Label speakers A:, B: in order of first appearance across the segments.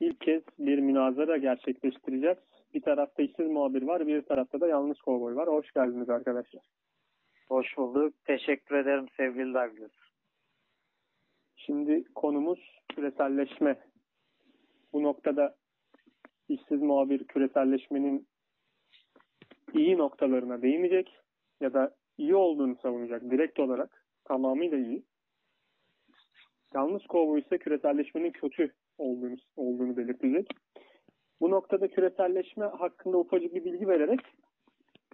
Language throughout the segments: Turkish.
A: ilk kez bir münazara gerçekleştireceğiz. Bir tarafta işsiz muhabir var, bir tarafta da yalnız kovboy var. Hoş geldiniz arkadaşlar.
B: Hoş bulduk. Teşekkür ederim sevgili Douglas.
A: Şimdi konumuz küreselleşme. Bu noktada işsiz muhabir küreselleşmenin iyi noktalarına değinecek ya da iyi olduğunu savunacak direkt olarak tamamıyla iyi. Yalnız kovboy ise küreselleşmenin kötü olduğunu, olduğunu belirtecek. Bu noktada küreselleşme hakkında ufacık bir bilgi vererek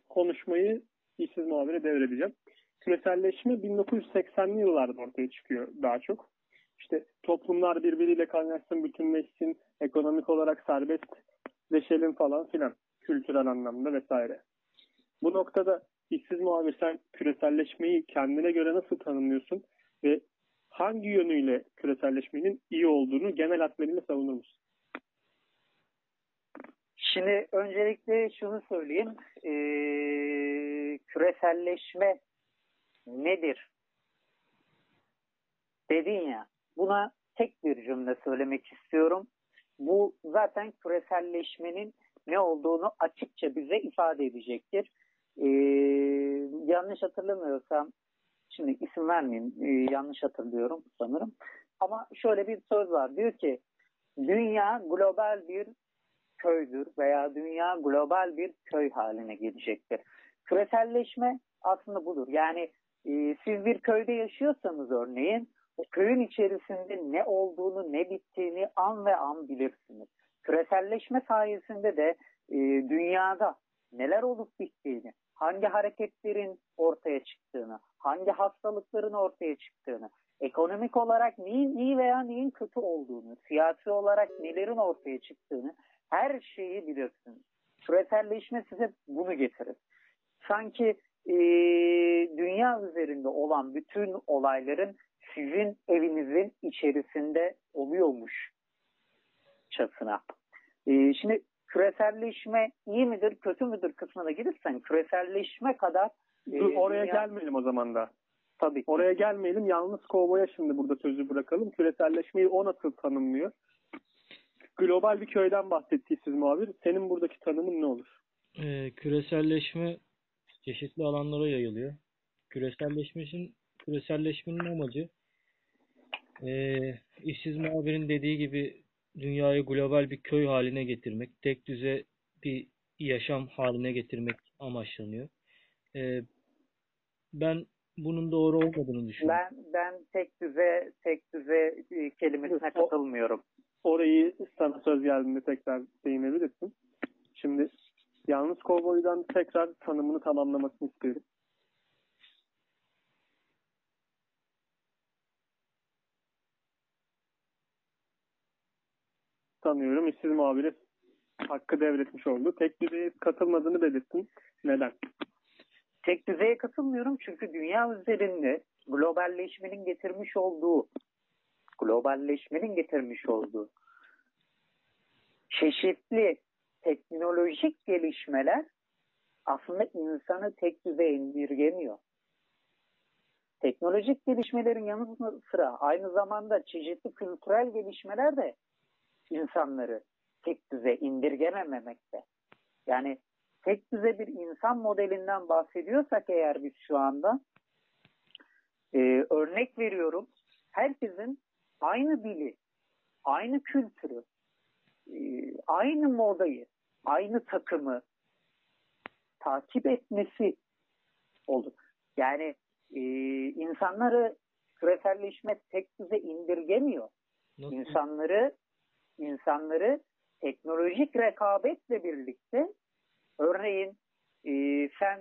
A: konuşmayı işsiz muhabire devredeceğim. Küreselleşme 1980'li yıllarda ortaya çıkıyor daha çok. İşte toplumlar birbiriyle kaynaşsın, bütünleşsin, ekonomik olarak serbestleşelim falan filan. Kültürel anlamda vesaire. Bu noktada işsiz muhabir sen küreselleşmeyi kendine göre nasıl tanımlıyorsun ve hangi yönüyle küreselleşmenin iyi olduğunu genel hatlarıyla savunur musun?
B: Şimdi öncelikle şunu söyleyeyim. Ee, küreselleşme nedir? Dedin ya. Buna tek bir cümle söylemek istiyorum. Bu zaten küreselleşmenin ne olduğunu açıkça bize ifade edecektir. Ee, yanlış hatırlamıyorsam Şimdi isim vermeyeyim. E, yanlış hatırlıyorum sanırım. Ama şöyle bir söz var. Diyor ki dünya global bir köydür veya dünya global bir köy haline gelecektir. Küreselleşme aslında budur. Yani e, siz bir köyde yaşıyorsanız örneğin o köyün içerisinde ne olduğunu ne bittiğini an ve an bilirsiniz. Küreselleşme sayesinde de e, dünyada neler olup bittiğini, hangi hareketlerin ortaya çıktığını, hangi hastalıkların ortaya çıktığını, ekonomik olarak neyin iyi veya neyin kötü olduğunu, siyasi olarak nelerin ortaya çıktığını her şeyi bilirsiniz. Küreselleşme size bunu getirir. Sanki e, dünya üzerinde olan bütün olayların sizin evinizin içerisinde oluyormuş çasına. E, şimdi küreselleşme iyi midir, kötü müdür kısmına gelirsen küreselleşme kadar
A: Dur, e, oraya dünya... gelmeyelim o zaman da.
B: Tabii ki.
A: Oraya gelmeyelim. Yalnız kovboya şimdi burada sözü bırakalım. Küreselleşmeyi o nasıl tanımlıyor? Global bir köyden bahsetti siz muhabir. Senin buradaki tanımın ne olur?
C: Ee, küreselleşme çeşitli alanlara yayılıyor. Küreselleşmenin küreselleşmenin amacı e, işsiz muhabirin dediği gibi dünyayı global bir köy haline getirmek, tek düze bir yaşam haline getirmek amaçlanıyor. Ee, ben bunun doğru olmadığını düşünüyorum.
B: Ben ben tek düze tek düze kelimesine katılmıyorum.
A: Orayı sana söz geldiğinde tekrar değinebilirsin. Şimdi yalnız kovboydan tekrar tanımını tamamlamasını istiyorum. Tanıyorum. İşsiz muhabiri hakkı devretmiş oldu. Tek düzeye katılmadığını belirttin. Neden?
B: Tek düzeye katılmıyorum çünkü dünya üzerinde globalleşmenin getirmiş olduğu globalleşmenin getirmiş olduğu çeşitli teknolojik gelişmeler aslında insanı tek düzeye indirgemiyor. Teknolojik gelişmelerin yanı sıra aynı zamanda çeşitli kültürel gelişmeler de insanları tek düze indirgemememekte. Yani tek düze bir insan modelinden bahsediyorsak eğer biz şu anda e, örnek veriyorum herkesin aynı dili, aynı kültürü, e, aynı modayı, aynı takımı takip etmesi olur. Yani e, insanları küreselleşme tek düze indirgemiyor. Nasıl? İnsanları insanları teknolojik rekabetle birlikte örneğin e, sen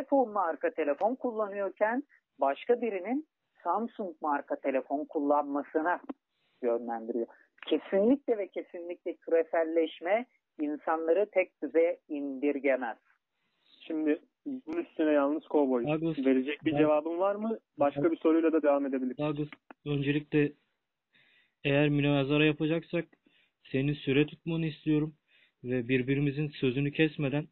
B: iPhone marka telefon kullanıyorken başka birinin Samsung marka telefon kullanmasına yönlendiriyor. Kesinlikle ve kesinlikle küreselleşme insanları tek düzeye indirgemez.
A: Şimdi bunun üstüne yalnız kovboy. Verecek bir ben, cevabın var mı? Başka ben, bir soruyla da devam edebiliriz.
C: Douglas, öncelikle eğer münazara yapacaksak senin süre tutmanı istiyorum ve birbirimizin sözünü kesmeden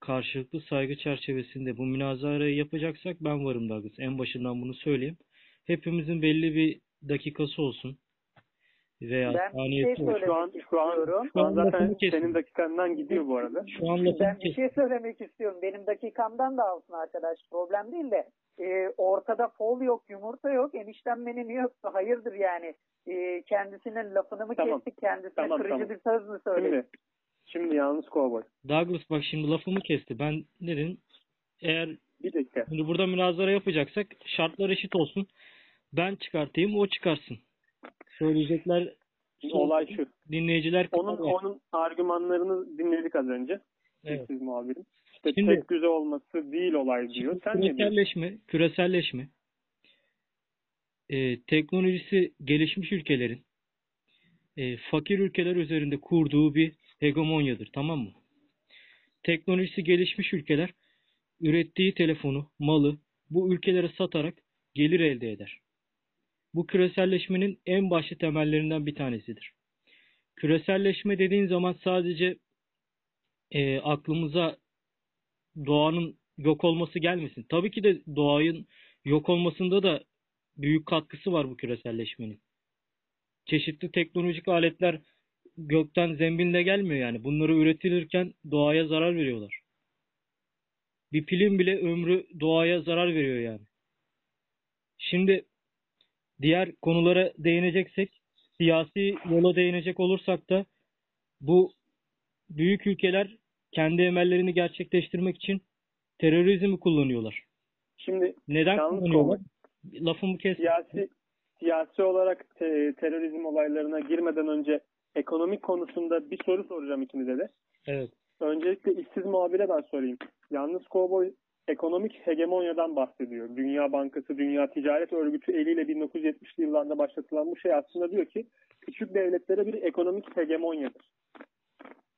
C: karşılıklı saygı çerçevesinde bu münazarayı yapacaksak ben varım Douglas. En başından bunu söyleyeyim. Hepimizin belli bir dakikası olsun. Veya
B: Ben bir şey
A: Şu an şu an şu an zaten senin dakikandan gidiyor bu arada.
C: Şu an
B: Ben bir şey söylemek istiyorum. Benim dakikamdan da alsın arkadaş. Problem değil de e, ortada fol yok, yumurta yok. Eniştem beni niye öptü? Hayırdır yani. E, kendisinin lafını mı
A: Tamam.
B: kestik? Kendisine
A: Tamam,
B: kırıcı
A: tamam.
B: bir söz mü söyledik?
A: Şimdi şimdi yalnız kovboy.
C: Douglas bak şimdi lafımı kesti. Ben ne dedim? Eğer
A: Bir dakika.
C: şimdi burada münazara yapacaksak şartlar eşit olsun. Ben çıkartayım, o çıkarsın. Söyleyecekler
A: Olay şu.
C: dinleyiciler
A: Onun
C: ver.
A: onun argümanlarını dinledik az önce.
C: Evet.
A: Siz muhabirim. İşte
C: Şimdi-
A: tek düze olması değil olay diyor. Sen
C: küreselleşme, küreselleşme e, teknolojisi gelişmiş ülkelerin e, fakir ülkeler üzerinde kurduğu bir hegemonyadır. Tamam mı? Teknolojisi gelişmiş ülkeler ürettiği telefonu, malı bu ülkelere satarak gelir elde eder. Bu küreselleşmenin en başlı temellerinden bir tanesidir. Küreselleşme dediğin zaman sadece e, aklımıza doğanın yok olması gelmesin. Tabii ki de doğanın yok olmasında da büyük katkısı var bu küreselleşmenin. Çeşitli teknolojik aletler gökten zembille gelmiyor yani. Bunları üretilirken doğaya zarar veriyorlar. Bir pilin bile ömrü doğaya zarar veriyor yani. Şimdi diğer konulara değineceksek, siyasi yola değinecek olursak da bu büyük ülkeler kendi emellerini gerçekleştirmek için terörizmi kullanıyorlar.
A: Şimdi
C: Neden kullanıyorlar? Lafımı kes.
A: siyasi siyasi olarak te- terörizm olaylarına girmeden önce ekonomik konusunda bir soru soracağım ikinize de.
C: Evet.
A: Öncelikle işsiz muhabire ben sorayım. Yalnız Kovboy ekonomik hegemonyadan bahsediyor. Dünya Bankası, Dünya Ticaret Örgütü eliyle 1970'li yıllarda başlatılan bu şey aslında diyor ki küçük devletlere bir ekonomik hegemonyadır.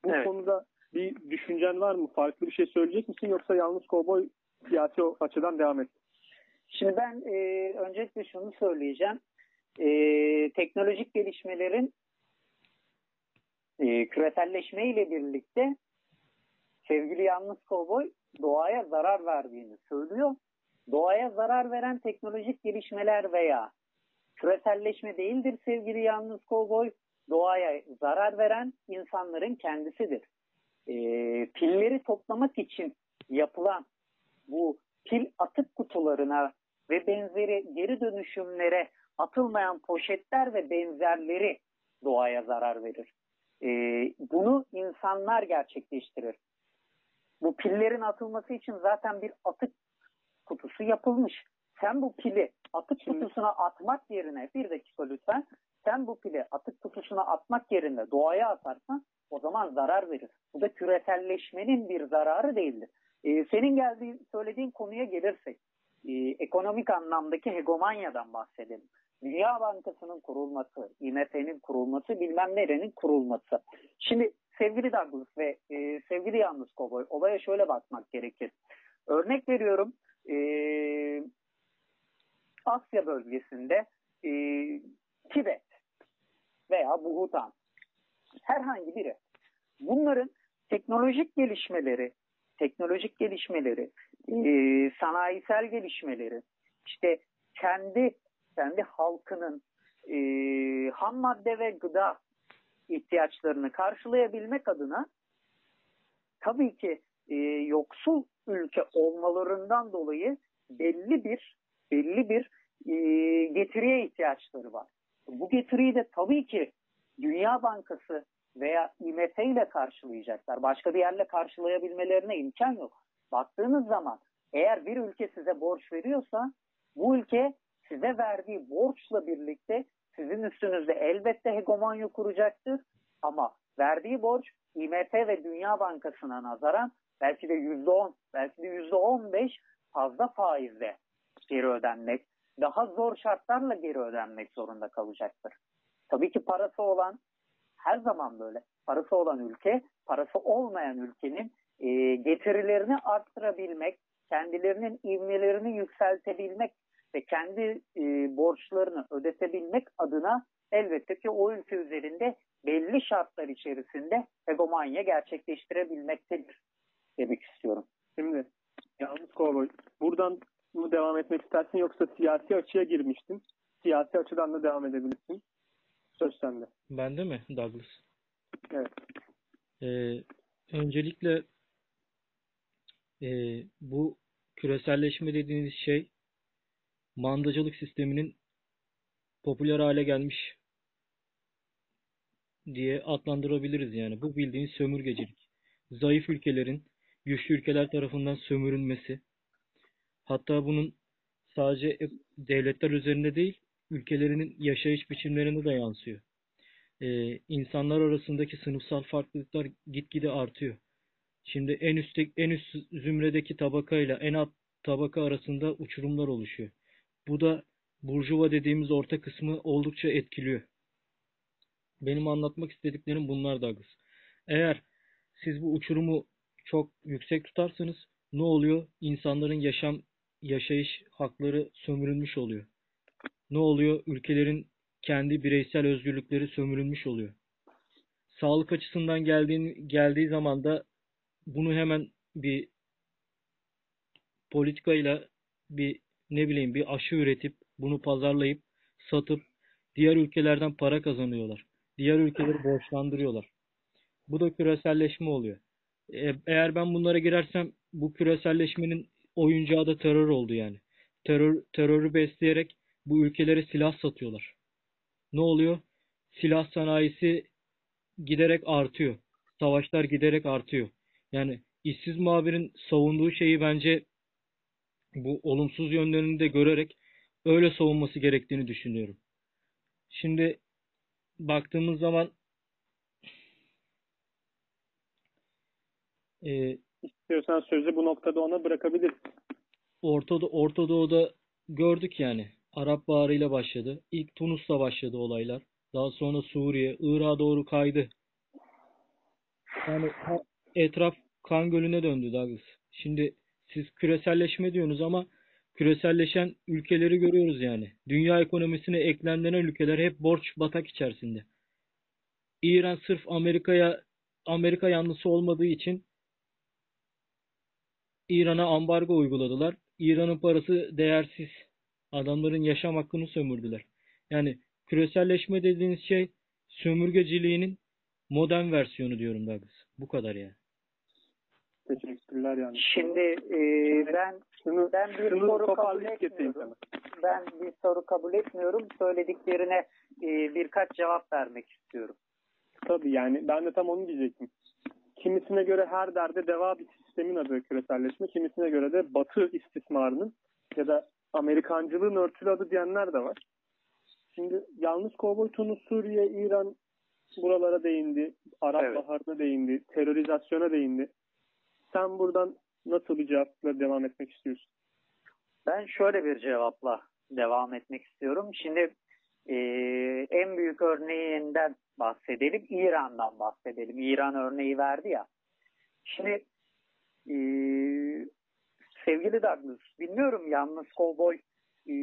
A: Bu
B: Evet.
A: konuda bir düşüncen var mı? Farklı bir şey söyleyecek misin yoksa Yalnız Kovboy siyasi açıdan devam et.
B: Şimdi ben e, öncelikle şunu söyleyeceğim. E, teknolojik gelişmelerin e, küreselleşme ile birlikte sevgili yalnız kovboy doğaya zarar verdiğini söylüyor. Doğaya zarar veren teknolojik gelişmeler veya küreselleşme değildir sevgili yalnız kovboy. Doğaya zarar veren insanların kendisidir. E, pilleri toplamak için yapılan bu pil atık kutularına ve benzeri geri dönüşümlere atılmayan poşetler ve benzerleri doğaya zarar verir. Ee, bunu insanlar gerçekleştirir. Bu pillerin atılması için zaten bir atık kutusu yapılmış. Sen bu pili atık
A: Şimdi-
B: kutusuna atmak yerine bir dakika lütfen sen bu pili atık kutusuna atmak yerine doğaya atarsan o zaman zarar verir. Bu da küreselleşmenin bir zararı değildir. Ee, senin geldiğin, söylediğin konuya gelirsek, e, ekonomik anlamdaki hegemonyadan bahsedelim. Dünya Bankası'nın kurulması, IMF'nin kurulması, bilmem nerenin kurulması. Şimdi sevgili Douglas ve e, sevgili Yalnız Koboy, olaya şöyle bakmak gerekir. Örnek veriyorum, e, Asya bölgesinde e, Tibet veya Bhutan, herhangi biri. Bunların teknolojik gelişmeleri, teknolojik gelişmeleri, e, sanayisel gelişmeleri, işte kendi kendi halkının e, ham madde ve gıda ihtiyaçlarını karşılayabilmek adına tabii ki e, yoksul ülke olmalarından dolayı belli bir belli bir e, getiriye ihtiyaçları var. Bu getiriyi de tabii ki Dünya Bankası veya IMF ile karşılayacaklar. Başka bir yerle karşılayabilmelerine imkan yok. Baktığınız zaman eğer bir ülke size borç veriyorsa bu ülke size verdiği borçla birlikte sizin üstünüzde elbette hegemonya kuracaktır. Ama verdiği borç IMF ve Dünya Bankası'na nazaran belki de %10, belki de %15 fazla faizle geri ödenmek, daha zor şartlarla geri ödenmek zorunda kalacaktır. Tabii ki parası olan her zaman böyle. Parası olan ülke, parası olmayan ülkenin getirilerini arttırabilmek, kendilerinin ivmelerini yükseltebilmek ve kendi e, borçlarını ödetebilmek adına elbette ki o ülke üzerinde belli şartlar içerisinde hegemonya gerçekleştirebilmektedir demek istiyorum.
A: Şimdi yalnız kovboy buradan mı devam etmek istersin yoksa siyasi açıya girmiştin. Siyasi açıdan da devam edebilirsin. Söz sende.
C: Bende mi Douglas?
A: Evet.
C: Ee, öncelikle e, bu küreselleşme dediğiniz şey mandacılık sisteminin popüler hale gelmiş diye adlandırabiliriz yani. Bu bildiğin sömürgecilik. Zayıf ülkelerin güçlü ülkeler tarafından sömürülmesi. Hatta bunun sadece devletler üzerinde değil, ülkelerinin yaşayış biçimlerine de yansıyor. Ee, insanlar arasındaki sınıfsal farklılıklar gitgide artıyor. Şimdi en üstte, en üst zümredeki tabakayla en alt tabaka arasında uçurumlar oluşuyor. Bu da burjuva dediğimiz orta kısmı oldukça etkiliyor. Benim anlatmak istediklerim bunlar Douglas. Eğer siz bu uçurumu çok yüksek tutarsanız ne oluyor? İnsanların yaşam yaşayış hakları sömürülmüş oluyor. Ne oluyor? Ülkelerin kendi bireysel özgürlükleri sömürülmüş oluyor. Sağlık açısından geldiğin, geldiği zaman da bunu hemen bir politikayla bir ne bileyim bir aşı üretip bunu pazarlayıp satıp diğer ülkelerden para kazanıyorlar. Diğer ülkeleri borçlandırıyorlar. Bu da küreselleşme oluyor. E, eğer ben bunlara girersem bu küreselleşmenin oyuncağı da terör oldu yani. Terör, terörü besleyerek bu ülkelere silah satıyorlar. Ne oluyor? Silah sanayisi giderek artıyor. Savaşlar giderek artıyor. Yani işsiz muhabirin savunduğu şeyi bence bu olumsuz yönlerini de görerek öyle savunması gerektiğini düşünüyorum. Şimdi baktığımız zaman
A: e, istiyorsan sözü bu noktada ona bırakabiliriz.
C: Orta, Orta Doğu'da gördük yani. Arap Baharı'yla başladı. İlk Tunus'la başladı olaylar. Daha sonra Suriye, Irak'a doğru kaydı. Yani etraf kan gölüne döndü Douglas. Şimdi siz küreselleşme diyorsunuz ama küreselleşen ülkeleri görüyoruz yani. Dünya ekonomisine eklenen ülkeler hep borç batak içerisinde. İran sırf Amerika'ya Amerika yanlısı olmadığı için İran'a ambargo uyguladılar. İran'ın parası değersiz. Adamların yaşam hakkını sömürdüler. Yani küreselleşme dediğiniz şey sömürgeciliğinin modern versiyonu diyorum Douglas. Bu kadar yani.
A: Teşekkürler yani.
B: Şimdi e, ben şunu, ben bir şunu soru kabul etmiyorum. Ben bir soru kabul etmiyorum. Söylediklerine e, birkaç cevap vermek istiyorum.
A: Tabii yani ben de tam onu diyecektim. Kimisine göre her derde deva bir sistemin adı küreselleşme. Kimisine göre de batı istismarının ya da Amerikancılığın örtülü adı diyenler de var. Şimdi yalnız Kovboy Tunus, Suriye, İran buralara değindi. Arap evet. Baharı'na değindi. Terörizasyona değindi. Sen buradan nasıl bir cevapla devam etmek istiyorsun?
B: Ben şöyle bir cevapla devam etmek istiyorum. Şimdi e, en büyük örneğinden bahsedelim. İran'dan bahsedelim. İran örneği verdi ya. Şimdi e, sevgili Douglas, bilmiyorum yalnız kovboy e,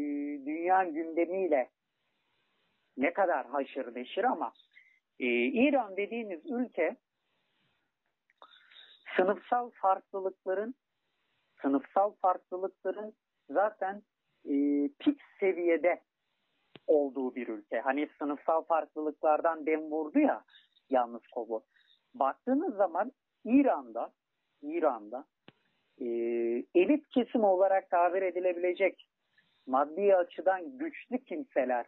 B: dünya gündemiyle ne kadar haşır neşir ama e, İran dediğimiz ülke sınıfsal farklılıkların sınıfsal farklılıkların zaten e, pik seviyede olduğu bir ülke. Hani sınıfsal farklılıklardan dem vurdu ya yalnız Kobo. Baktığınız zaman İran'da İran'da e, elit kesim olarak tabir edilebilecek maddi açıdan güçlü kimseler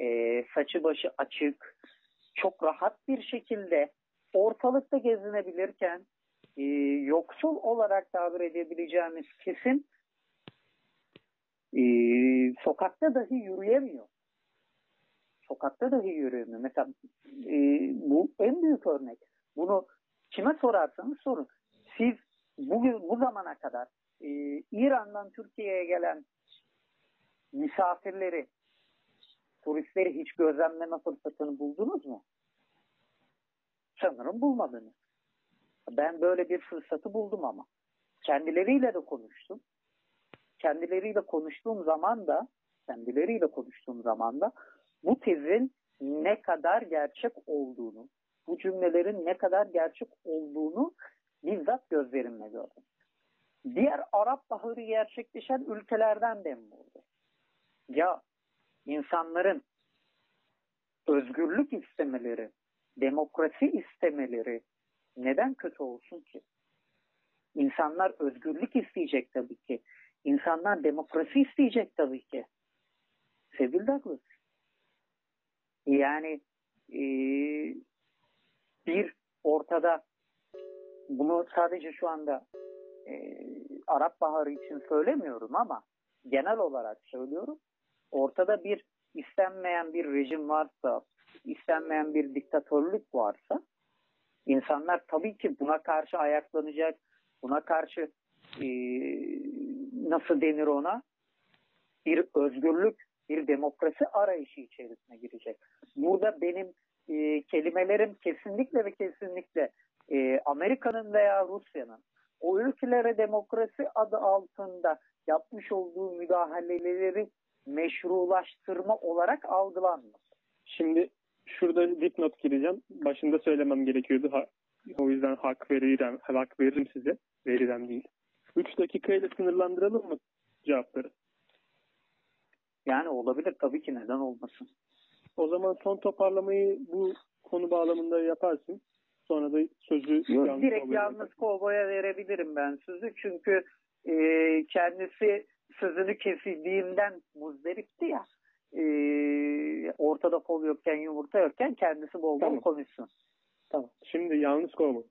B: e, saçı başı açık çok rahat bir şekilde ortalıkta gezinebilirken e, yoksul olarak tabir edebileceğimiz kesim e, sokakta dahi yürüyemiyor. Sokakta dahi yürüyemiyor. Mesela e, bu en büyük örnek. Bunu kime sorarsanız sorun. Siz bugün bu zamana kadar e, İran'dan Türkiye'ye gelen misafirleri, turistleri hiç gözlemleme fırsatını buldunuz mu? Sanırım bulmadınız. Ben böyle bir fırsatı buldum ama. Kendileriyle de konuştum. Kendileriyle konuştuğum zaman da kendileriyle konuştuğum zaman da bu tezin ne kadar gerçek olduğunu, bu cümlelerin ne kadar gerçek olduğunu bizzat gözlerimle gördüm. Diğer Arap Baharı gerçekleşen ülkelerden de mi oldu? Ya insanların özgürlük istemeleri, demokrasi istemeleri neden kötü olsun ki? İnsanlar özgürlük isteyecek tabii ki. İnsanlar demokrasi isteyecek tabii ki. Sevgili Douglas. Yani e, bir ortada bunu sadece şu anda e, Arap Baharı için söylemiyorum ama genel olarak söylüyorum. Ortada bir istenmeyen bir rejim varsa, istenmeyen bir diktatörlük varsa insanlar tabii ki buna karşı ayaklanacak, buna karşı e, nasıl denir ona bir özgürlük, bir demokrasi arayışı içerisine girecek. Burada benim e, kelimelerim kesinlikle ve kesinlikle e, Amerika'nın veya Rusya'nın o ülkelere demokrasi adı altında yapmış olduğu müdahaleleri meşrulaştırma olarak algılanmaz.
A: Şimdi şurada dipnot gireceğim. Başında söylemem gerekiyordu. Ha, o yüzden hak veririm, hak veririm size. Veririm değil. 3 dakikayla sınırlandıralım mı cevapları?
B: Yani olabilir tabii ki neden olmasın.
A: O zaman son toparlamayı bu konu bağlamında yaparsın. Sonra da sözü
B: Yok, yalnız direkt yalnız kovboya verebilirim ben sözü. Çünkü e, kendisi sözünü kesildiğinden muzdaripti ya. E, ortada fol yokken yumurta yokken kendisi bol bol tamam. konuşsun.
A: Tamam. Şimdi yalnız kovboy.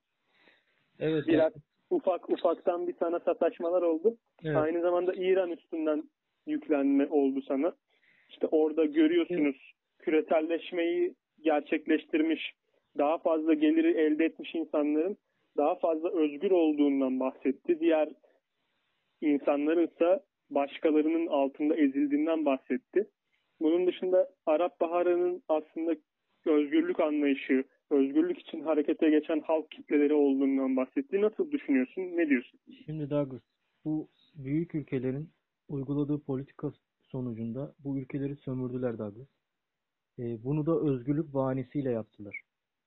C: Evet.
A: Biraz yani. ufak ufaktan bir sana sataşmalar oldu. Evet. Aynı zamanda İran üstünden yüklenme oldu sana. İşte orada görüyorsunuz evet. küreselleşmeyi gerçekleştirmiş, daha fazla geliri elde etmiş insanların daha fazla özgür olduğundan bahsetti. Diğer insanların ise başkalarının altında ezildiğinden bahsetti. Bunun dışında Arap Baharı'nın aslında özgürlük anlayışı, özgürlük için harekete geçen halk kitleleri olduğundan bahsetti. Nasıl düşünüyorsun? Ne diyorsun?
C: Şimdi Douglas, bu büyük ülkelerin uyguladığı politika sonucunda bu ülkeleri sömürdüler Douglas. E, bunu da özgürlük bahanesiyle yaptılar.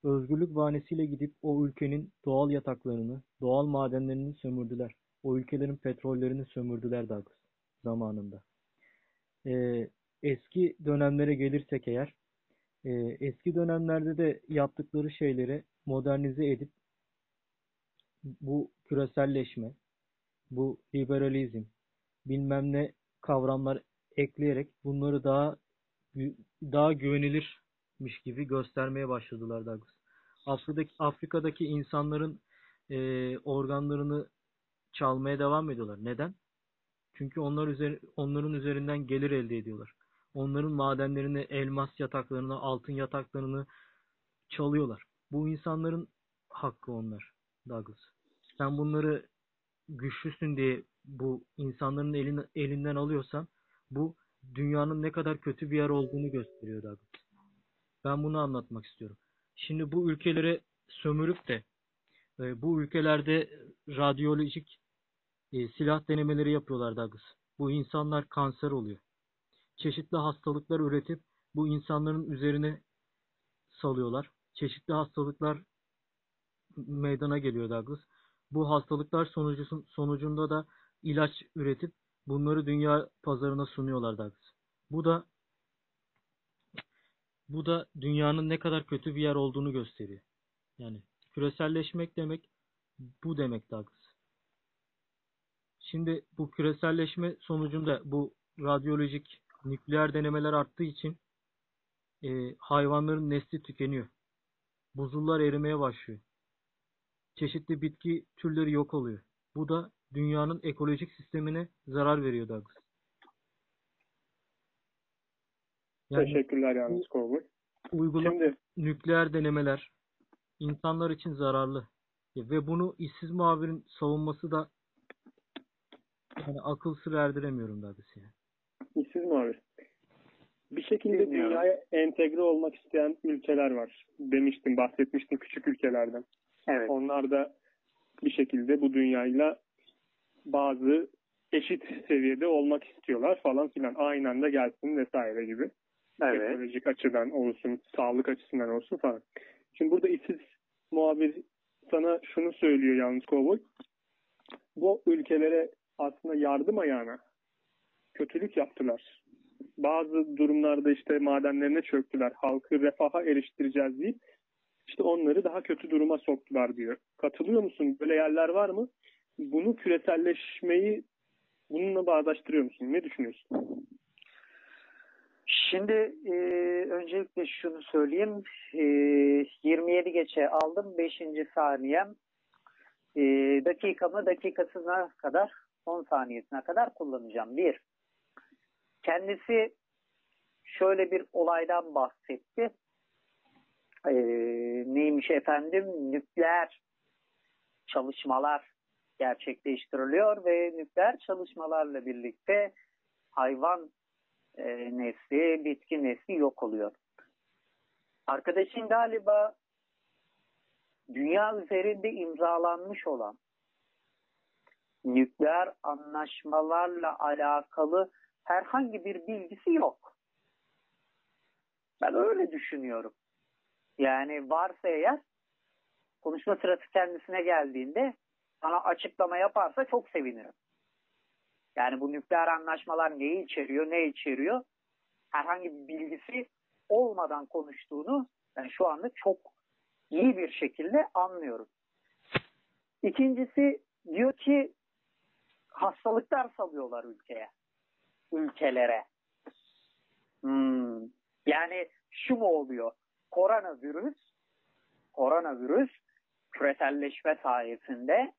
C: Özgürlük bahanesiyle gidip o ülkenin doğal yataklarını, doğal madenlerini sömürdüler. O ülkelerin petrollerini sömürdüler Douglas zamanında. E, eski dönemlere gelirsek eğer, e, eski dönemlerde de yaptıkları şeyleri modernize edip bu küreselleşme, bu liberalizm, bilmem ne kavramlar ekleyerek bunları daha daha güvenilirmiş gibi göstermeye başladılar Douglas. Afrika'daki, Afrika'daki insanların e, organlarını çalmaya devam ediyorlar. Neden? Çünkü onlar üzeri, onların üzerinden gelir elde ediyorlar. Onların madenlerini, elmas yataklarını, altın yataklarını çalıyorlar. Bu insanların hakkı onlar Douglas. Sen bunları güçlüsün diye bu insanların elin, elinden alıyorsan bu dünyanın ne kadar kötü bir yer olduğunu gösteriyor Douglas. Ben bunu anlatmak istiyorum. Şimdi bu ülkelere sömürüp de e, bu ülkelerde radyolojik e, silah denemeleri yapıyorlar Douglas. Bu insanlar kanser oluyor. Çeşitli hastalıklar üretip bu insanların üzerine salıyorlar. Çeşitli hastalıklar meydana geliyor Douglas. Bu hastalıklar sonucu, sonucunda da ilaç üretip bunları dünya pazarına sunuyorlar Douglas. Bu da bu da dünyanın ne kadar kötü bir yer olduğunu gösteriyor. Yani küreselleşmek demek bu demek Douglas. Şimdi bu küreselleşme sonucunda bu radyolojik nükleer denemeler arttığı için e, hayvanların nesli tükeniyor. Buzullar erimeye başlıyor. Çeşitli bitki türleri yok oluyor. Bu da dünyanın ekolojik sistemine zarar veriyor Douglas.
A: Yani Teşekkürler yalnız Kovboy.
C: Uygulama Şimdi... nükleer denemeler insanlar için zararlı. Ve bunu işsiz muhabirin savunması da yani akıl sır erdiremiyorum Douglas yani.
A: İşsiz muhabir. Bir şekilde Bilmiyorum. dünyaya entegre olmak isteyen ülkeler var. Demiştim, bahsetmiştim küçük ülkelerden.
B: Evet.
A: Onlar da bir şekilde bu dünyayla bazı eşit seviyede olmak istiyorlar falan filan. Aynı anda gelsin vesaire gibi. Evet. Ekolojik açıdan olsun, sağlık açısından olsun falan. Şimdi burada işsiz muhabir sana şunu söylüyor yalnız kovboy. Bu ülkelere aslında yardım ayağına kötülük yaptılar. bazı durumlarda işte madenlerine çöktüler. Halkı refaha eriştireceğiz deyip işte onları daha kötü duruma soktular diyor. Katılıyor musun? Böyle yerler var mı? Bunu küreselleşmeyi bununla bağdaştırıyor musun? Ne düşünüyorsun?
B: Şimdi e, öncelikle şunu söyleyeyim. E, 27 geçe aldım. 5. saniyem. E, dakikamı dakikasına kadar 10 saniyesine kadar kullanacağım. Bir, kendisi şöyle bir olaydan bahsetti. E, neymiş efendim? Nükleer çalışmalar gerçekleştiriliyor ve nükleer çalışmalarla birlikte hayvan e, nesli, bitki nesli yok oluyor. Arkadaşın galiba dünya üzerinde imzalanmış olan nükleer anlaşmalarla alakalı herhangi bir bilgisi yok. Ben öyle düşünüyorum. Yani varsa eğer konuşma sırası kendisine geldiğinde bana açıklama yaparsa çok sevinirim. Yani bu nükleer anlaşmalar neyi içeriyor, ne içeriyor? Herhangi bir bilgisi olmadan konuştuğunu ben şu anda çok iyi bir şekilde anlıyorum. İkincisi diyor ki hastalıklar salıyorlar ülkeye, ülkelere. Hmm. Yani şu mu oluyor? Koronavirüs, koronavirüs küreselleşme sayesinde,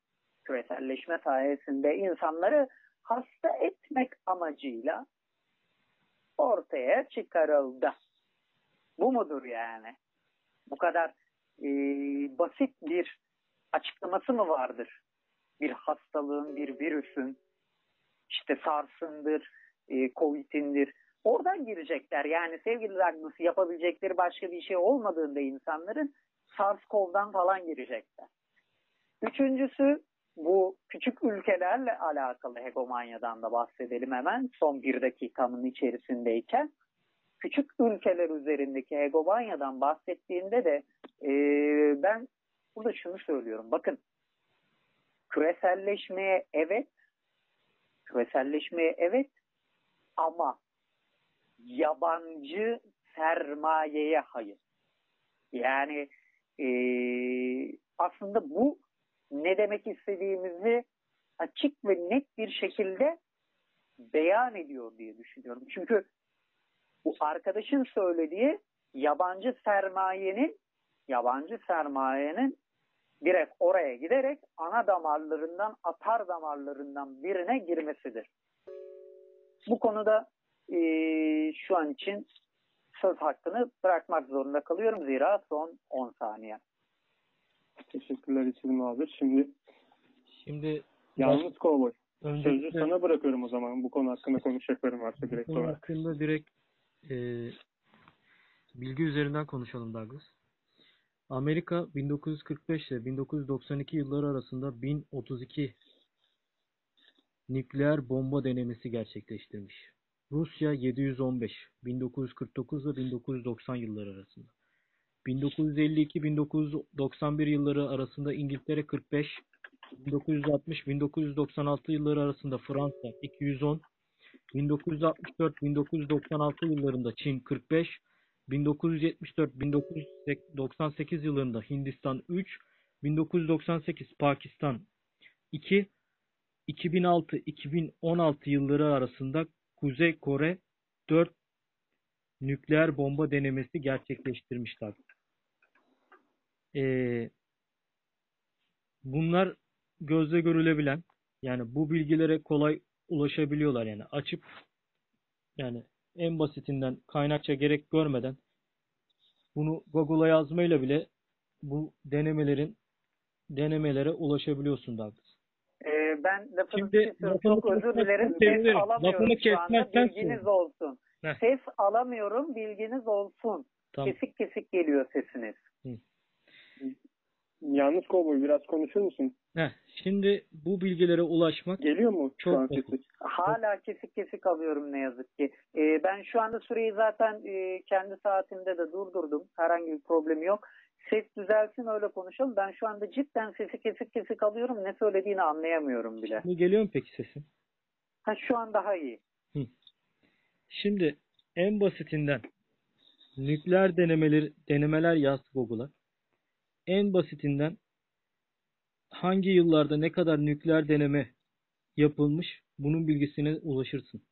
B: küreselleşme sayesinde insanları hasta etmek amacıyla ortaya çıkarıldı. Bu mudur yani? Bu kadar e, basit bir açıklaması mı vardır? Bir hastalığın, bir virüsün, işte SARS'ındır, e, COVID'indir. Oradan girecekler. Yani sevgili Douglas yapabilecekleri başka bir şey olmadığında insanların SARS-CoV'dan falan girecekler. Üçüncüsü bu küçük ülkelerle alakalı hegemonyadan da bahsedelim hemen son bir dakikamın içerisindeyken. Küçük ülkeler üzerindeki hegemonyadan bahsettiğinde de e, ben burada şunu söylüyorum. Bakın küreselleşmeye evet, küreselleşmeye evet ama yabancı sermayeye hayır. Yani e, aslında bu ne demek istediğimizi açık ve net bir şekilde beyan ediyor diye düşünüyorum. Çünkü bu arkadaşın söylediği yabancı sermayenin yabancı sermayenin direkt oraya giderek ana damarlarından atar damarlarından birine girmesidir. Bu konuda e, şu an için söz hakkını bırakmak zorunda kalıyorum zira son 10 saniye.
A: Teşekkürler İçilim abi. Şimdi
C: Şimdi
A: yalnız kovboy. Sözü
C: öncelikle
A: sana bırakıyorum o zaman. Bu konu hakkında konuşacaklarım varsa
C: bu
A: direkt
C: konu
A: olarak.
C: hakkında direkt e, bilgi üzerinden konuşalım Douglas. Amerika 1945 ile 1992 yılları arasında 1032 nükleer bomba denemesi gerçekleştirmiş. Rusya 715 1949 ve 1990 yılları arasında. 1952-1991 yılları arasında İngiltere 45, 1960-1996 yılları arasında Fransa 210, 1964-1996 yıllarında Çin 45, 1974-1998 yıllarında Hindistan 3, 1998 Pakistan 2, 2006-2016 yılları arasında Kuzey Kore 4 nükleer bomba denemesi gerçekleştirmişler. Ee, bunlar gözle görülebilen yani bu bilgilere kolay ulaşabiliyorlar yani açıp yani en basitinden kaynakça gerek görmeden bunu Google'a yazmayla bile bu denemelerin denemelere ulaşabiliyorsun Douglas.
B: Ben lafını
C: Şimdi
B: kesiyorum. Çok özür dilerim. Ses alamıyorum
C: Lafını
B: şu anda. Bilginiz
C: sevinirim.
B: olsun.
C: Heh.
B: Ses alamıyorum. Bilginiz olsun.
C: Tamam.
B: Kesik kesik geliyor sesiniz.
A: Yalnız kovboy biraz konuşur musun?
C: Heh, şimdi bu bilgilere ulaşmak
A: Geliyor mu şu
C: Çok
A: an
C: basit.
A: sesi?
B: Hala kesik kesik alıyorum ne yazık ki. Ee, ben şu anda süreyi zaten e, kendi saatimde de durdurdum. Herhangi bir problemi yok. Ses düzelsin öyle konuşalım. Ben şu anda cidden sesi kesik kesik alıyorum. Ne söylediğini anlayamıyorum bile.
C: Şimdi geliyor mu peki sesim?
B: Ha, şu an daha iyi.
C: Şimdi En basitinden nükleer denemeler, denemeler yaz Google'a. En basitinden hangi yıllarda ne kadar nükleer deneme yapılmış bunun bilgisine ulaşırsın.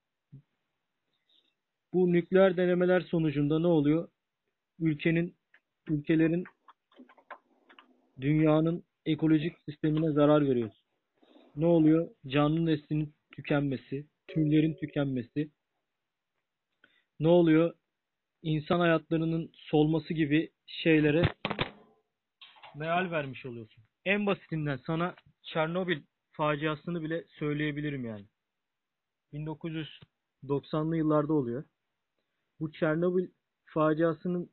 C: Bu nükleer denemeler sonucunda ne oluyor? Ülkenin ülkelerin dünyanın ekolojik sistemine zarar veriyor. Ne oluyor? Canlı neslinin tükenmesi, türlerin tükenmesi. Ne oluyor? İnsan hayatlarının solması gibi şeylere meal vermiş oluyorsun. En basitinden sana Çernobil faciasını bile söyleyebilirim yani. 1990'lı yıllarda oluyor. Bu Çernobil faciasının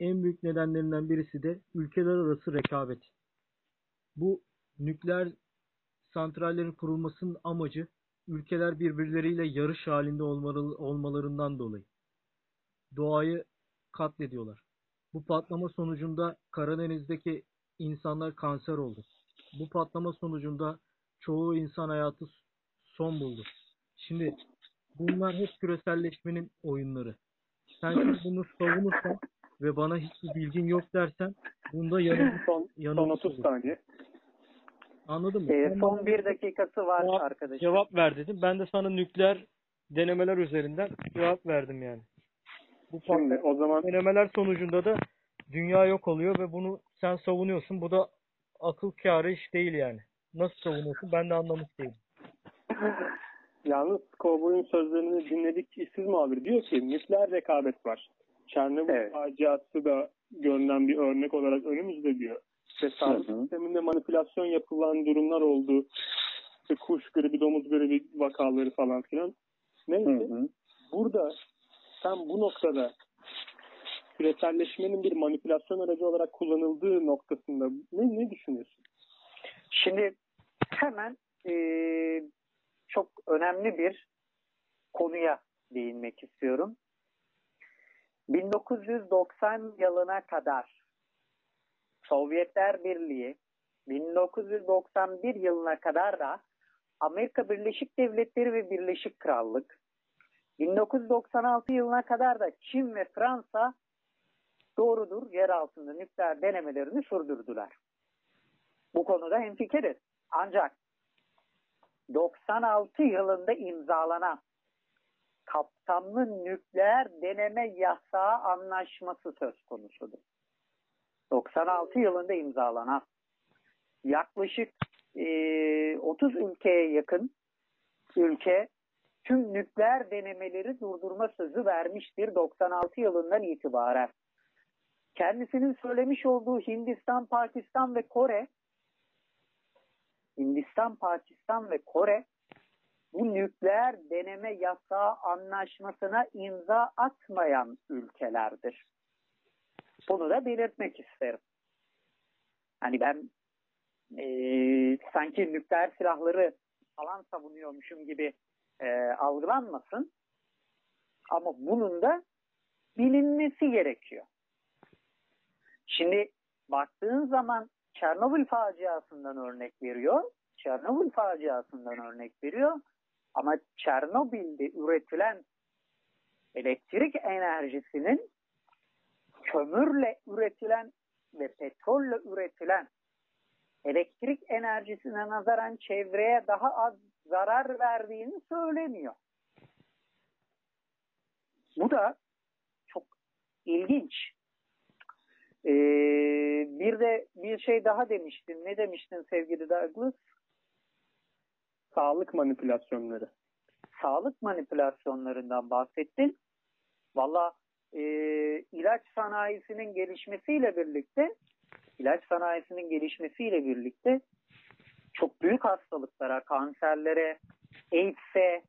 C: en büyük nedenlerinden birisi de ülkeler arası rekabet. Bu nükleer santrallerin kurulmasının amacı ülkeler birbirleriyle yarış halinde olmalarından dolayı. Doğayı katlediyorlar. Bu patlama sonucunda Karadeniz'deki insanlar kanser oldu. Bu patlama sonucunda çoğu insan hayatı son buldu. Şimdi bunlar hep küreselleşmenin oyunları. Sen bunu savunursan ve bana hiçbir bilgin yok dersen bunda yanılmış,
A: son, son 30 olur. saniye.
C: Anladın mı?
B: Ee, son bir dakikası var
C: cevap,
B: arkadaşım.
C: Cevap ver dedim. Ben de sana nükleer denemeler üzerinden cevap verdim yani.
A: Bu Şimdi, o zaman
C: denemeler sonucunda da dünya yok oluyor ve bunu sen savunuyorsun. Bu da akıl kârı iş değil yani. Nasıl savunuyorsun? Ben de anlamış değilim.
A: Yalnız Kovboy'un sözlerini dinledik işsiz muhabir diyor ki nükleer rekabet var. Çernobil evet. faciası da görünen bir örnek olarak önümüzde diyor. Ve sağlık sisteminde manipülasyon yapılan durumlar oldu. İşte kuş gribi, domuz gribi vakaları falan filan. Neyse hı hı. burada sen bu noktada küreselleşmenin bir manipülasyon aracı olarak kullanıldığı noktasında ne, ne düşünüyorsun?
B: Şimdi hemen e, çok önemli bir konuya değinmek istiyorum. 1990 yılına kadar Sovyetler Birliği 1991 yılına kadar da Amerika Birleşik Devletleri ve Birleşik Krallık 1996 yılına kadar da Çin ve Fransa doğrudur yer altında nükleer denemelerini sürdürdüler. Bu konuda hemfikiriz. Ancak 96 yılında imzalanan kapsamlı nükleer deneme yasağı anlaşması söz konusudur. 96 yılında imzalanan yaklaşık e, 30 ülkeye yakın ülke tüm nükleer denemeleri durdurma sözü vermiştir 96 yılından itibaren. Kendisinin söylemiş olduğu Hindistan, Pakistan ve Kore Hindistan, Pakistan ve Kore bu nükleer deneme yasağı anlaşmasına imza atmayan ülkelerdir. Bunu da belirtmek isterim. Hani ben e, sanki nükleer silahları falan savunuyormuşum gibi e, algılanmasın. Ama bunun da bilinmesi gerekiyor. Şimdi baktığın zaman Çernobil faciasından örnek veriyor. Çernobil faciasından örnek veriyor. Ama Çernobil'de üretilen elektrik enerjisinin kömürle üretilen ve petrolle üretilen elektrik enerjisine nazaran çevreye daha az zarar verdiğini söylemiyor. Bu da çok ilginç. Ee, bir de bir şey daha demiştin. Ne demiştin sevgili Douglas?
A: Sağlık manipülasyonları.
B: Sağlık manipülasyonlarından bahsettin. Valla e, ilaç sanayisinin gelişmesiyle birlikte ilaç sanayisinin gelişmesiyle birlikte çok büyük hastalıklara, kanserlere, AIDS'e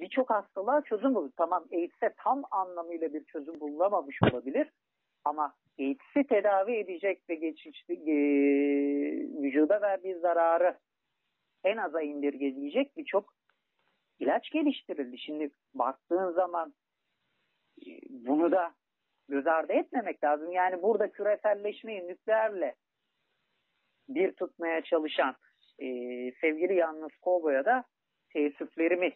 B: birçok hastalığa çözüm buldu. Tamam AIDS'e tam anlamıyla bir çözüm bulunamamış olabilir ama AIDS'i tedavi edecek ve geçişli e, vücuda verdiği zararı en aza indirgeleyecek birçok ilaç geliştirildi. Şimdi baktığın zaman e, bunu da göz ardı etmemek lazım. Yani burada küreselleşmeyi nükleerle bir tutmaya çalışan e, sevgili yalnız Kobo'ya da teessüflerimi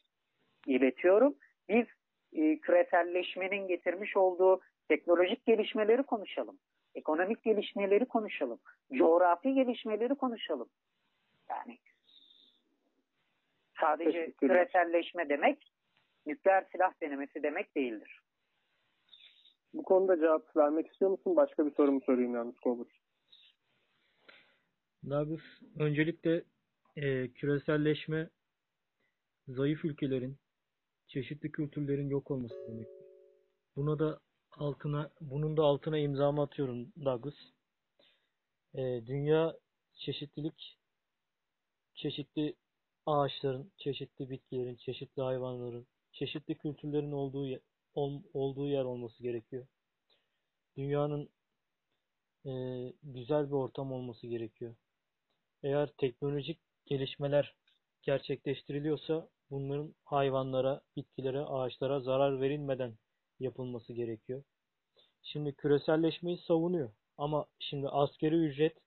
B: iletiyorum. Biz e, küreselleşmenin getirmiş olduğu teknolojik gelişmeleri konuşalım. Ekonomik gelişmeleri konuşalım. Coğrafi gelişmeleri konuşalım. Yani sadece küreselleşme demek nükleer silah denemesi demek değildir.
A: Bu konuda cevap vermek istiyor musun? Başka bir sorumu sorayım yalnız Kovur.
C: Douglas, öncelikle e, küreselleşme zayıf ülkelerin, çeşitli kültürlerin yok olması demektir. Buna da altına, bunun da altına imzamı atıyorum Douglas. E, dünya çeşitlilik, çeşitli ağaçların, çeşitli bitkilerin, çeşitli hayvanların, çeşitli kültürlerin olduğu ol- olduğu yer olması gerekiyor. Dünyanın e, güzel bir ortam olması gerekiyor. Eğer teknolojik gelişmeler gerçekleştiriliyorsa bunların hayvanlara, bitkilere, ağaçlara zarar verilmeden yapılması gerekiyor. Şimdi küreselleşmeyi savunuyor. Ama şimdi askeri ücret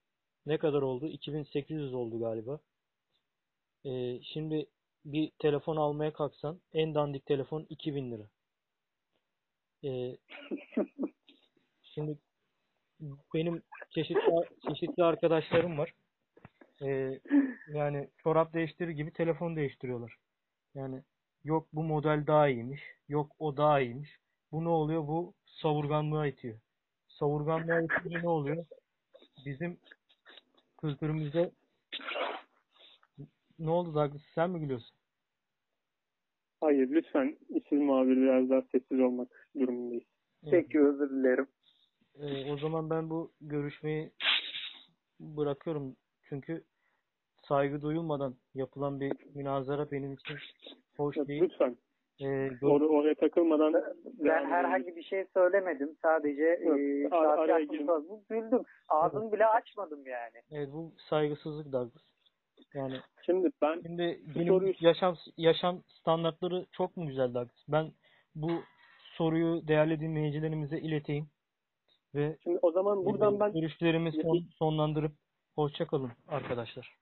C: ne kadar oldu? 2800 oldu galiba. Ee, şimdi bir telefon almaya kalksan en dandik telefon 2000 lira. Ee, şimdi benim çeşitli çeşitli arkadaşlarım var. Ee, yani çorap değiştirir gibi telefon değiştiriyorlar. Yani yok bu model daha iyiymiş, yok o daha iyiymiş. Bu ne oluyor? Bu savurganlığa itiyor. Savurganlığa itince ne oluyor? Bizim kültürümüzde ne oldu Douglas? Sen mi gülüyorsun?
A: Hayır lütfen işsiz muhabir biraz daha sessiz olmak durumundayız.
B: Peki özür dilerim.
C: Ee, o zaman ben bu görüşmeyi bırakıyorum. Çünkü saygı duyulmadan yapılan bir münazara benim için hoş değil.
A: Lütfen
C: Ee,
A: or- oraya takılmadan
B: Ben herhangi bir şey söylemedim. Sadece
A: Yok,
B: e,
A: ar- araya
B: bu güldüm. Ağzımı bile açmadım yani.
C: evet, bu saygısızlık Douglas. Yani
A: Şimdi ben
C: şimdi benim
A: soruyu-
C: yaşam yaşam standartları çok mu güzel Douglas? Ben bu soruyu değerli dinleyicilerimize ileteyim ve
A: şimdi o zaman buradan ben
C: görüşlerimi son, sonlandırıp hoşça kalın arkadaşlar.